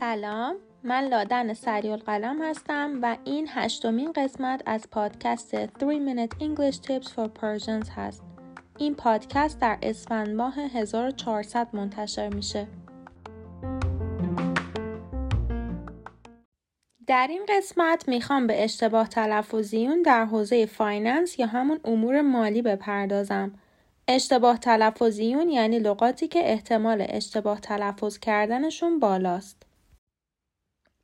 سلام من لادن سریع‌القلم هستم و این هشتمین قسمت از پادکست 3 Minute English Tips for Persians هست این پادکست در اسفند ماه 1400 منتشر میشه در این قسمت می‌خوام به اشتباه تلفظیون در حوزه finance یا همون امور مالی بپردازم. اشتباه تلفظیون یعنی لغاتی که احتمال اشتباه تلفظ کردنشون بالاست.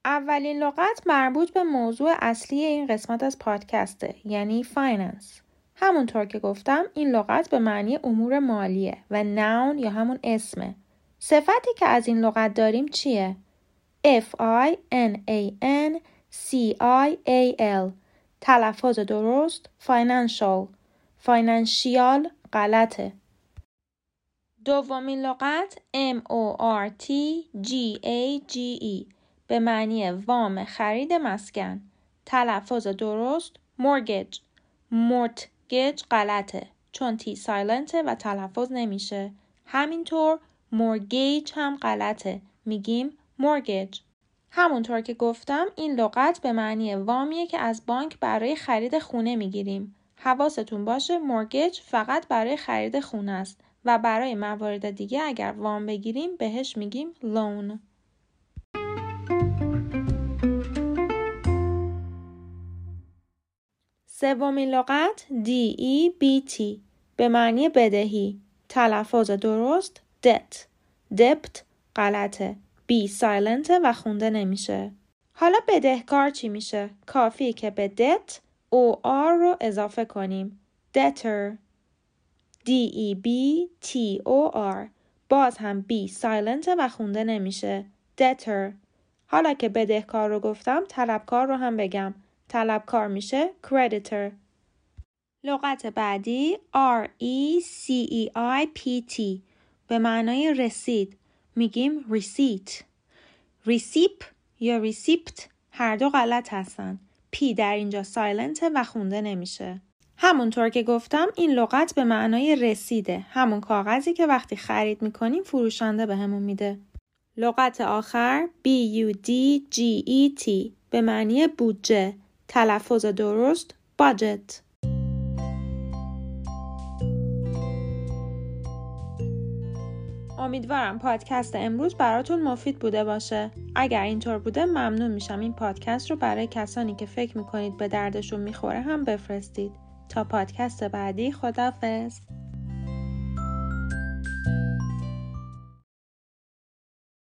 اولین لغت مربوط به موضوع اصلی این قسمت از پادکسته یعنی فایننس. همونطور که گفتم این لغت به معنی امور مالیه و ناون یا همون اسمه. صفتی که از این لغت داریم چیه؟ F I N A N C I A L تلفظ درست financial financial غلطه. دومین لغت M O R T G A G E. به معنی وام خرید مسکن. تلفظ درست mortgage. mortgage غلطه چون تی سایلنته و تلفظ نمیشه. همینطور mortgage هم غلطه. میگیم mortgage. همونطور که گفتم این لغت به معنی وامیه که از بانک برای خرید خونه می‌گیریم. حواستون باشه مورگج فقط برای خرید خونه است و برای موارد دیگه اگر وام بگیریم بهش میگیم لون. سومین لغت D E به معنی بدهی تلفظ درست debt debt غلطه B silent و خونده نمیشه. حالا بدهکار چی میشه؟ کافی که به debt O R رو اضافه کنیم. debtor D E B T O R باز هم B silent و خونده نمیشه. debtor حالا که بدهکار رو گفتم طلبکار رو هم بگم. طلبکار میشه creditor. لغت بعدی R E C E I P T به معنای رسید میگیم receipt receip یا receipt هر دو غلط هستن P در اینجا silent و خونده نمیشه. همونطور که گفتم این لغت به معنای رسیده. همون کاغذی که وقتی خرید می‌کنیم فروشنده بهمون همون میده. لغت آخر B U D G E T به معنی بودجه تلفظ درست budget. امیدوارم پادکست امروز براتون مفید بوده باشه. اگر اینطور بوده ممنون میشم این پادکست رو برای کسانی که فکر می‌کنید به دردشون می‌خوره هم بفرستید. تا پادکست بعدی خدافز.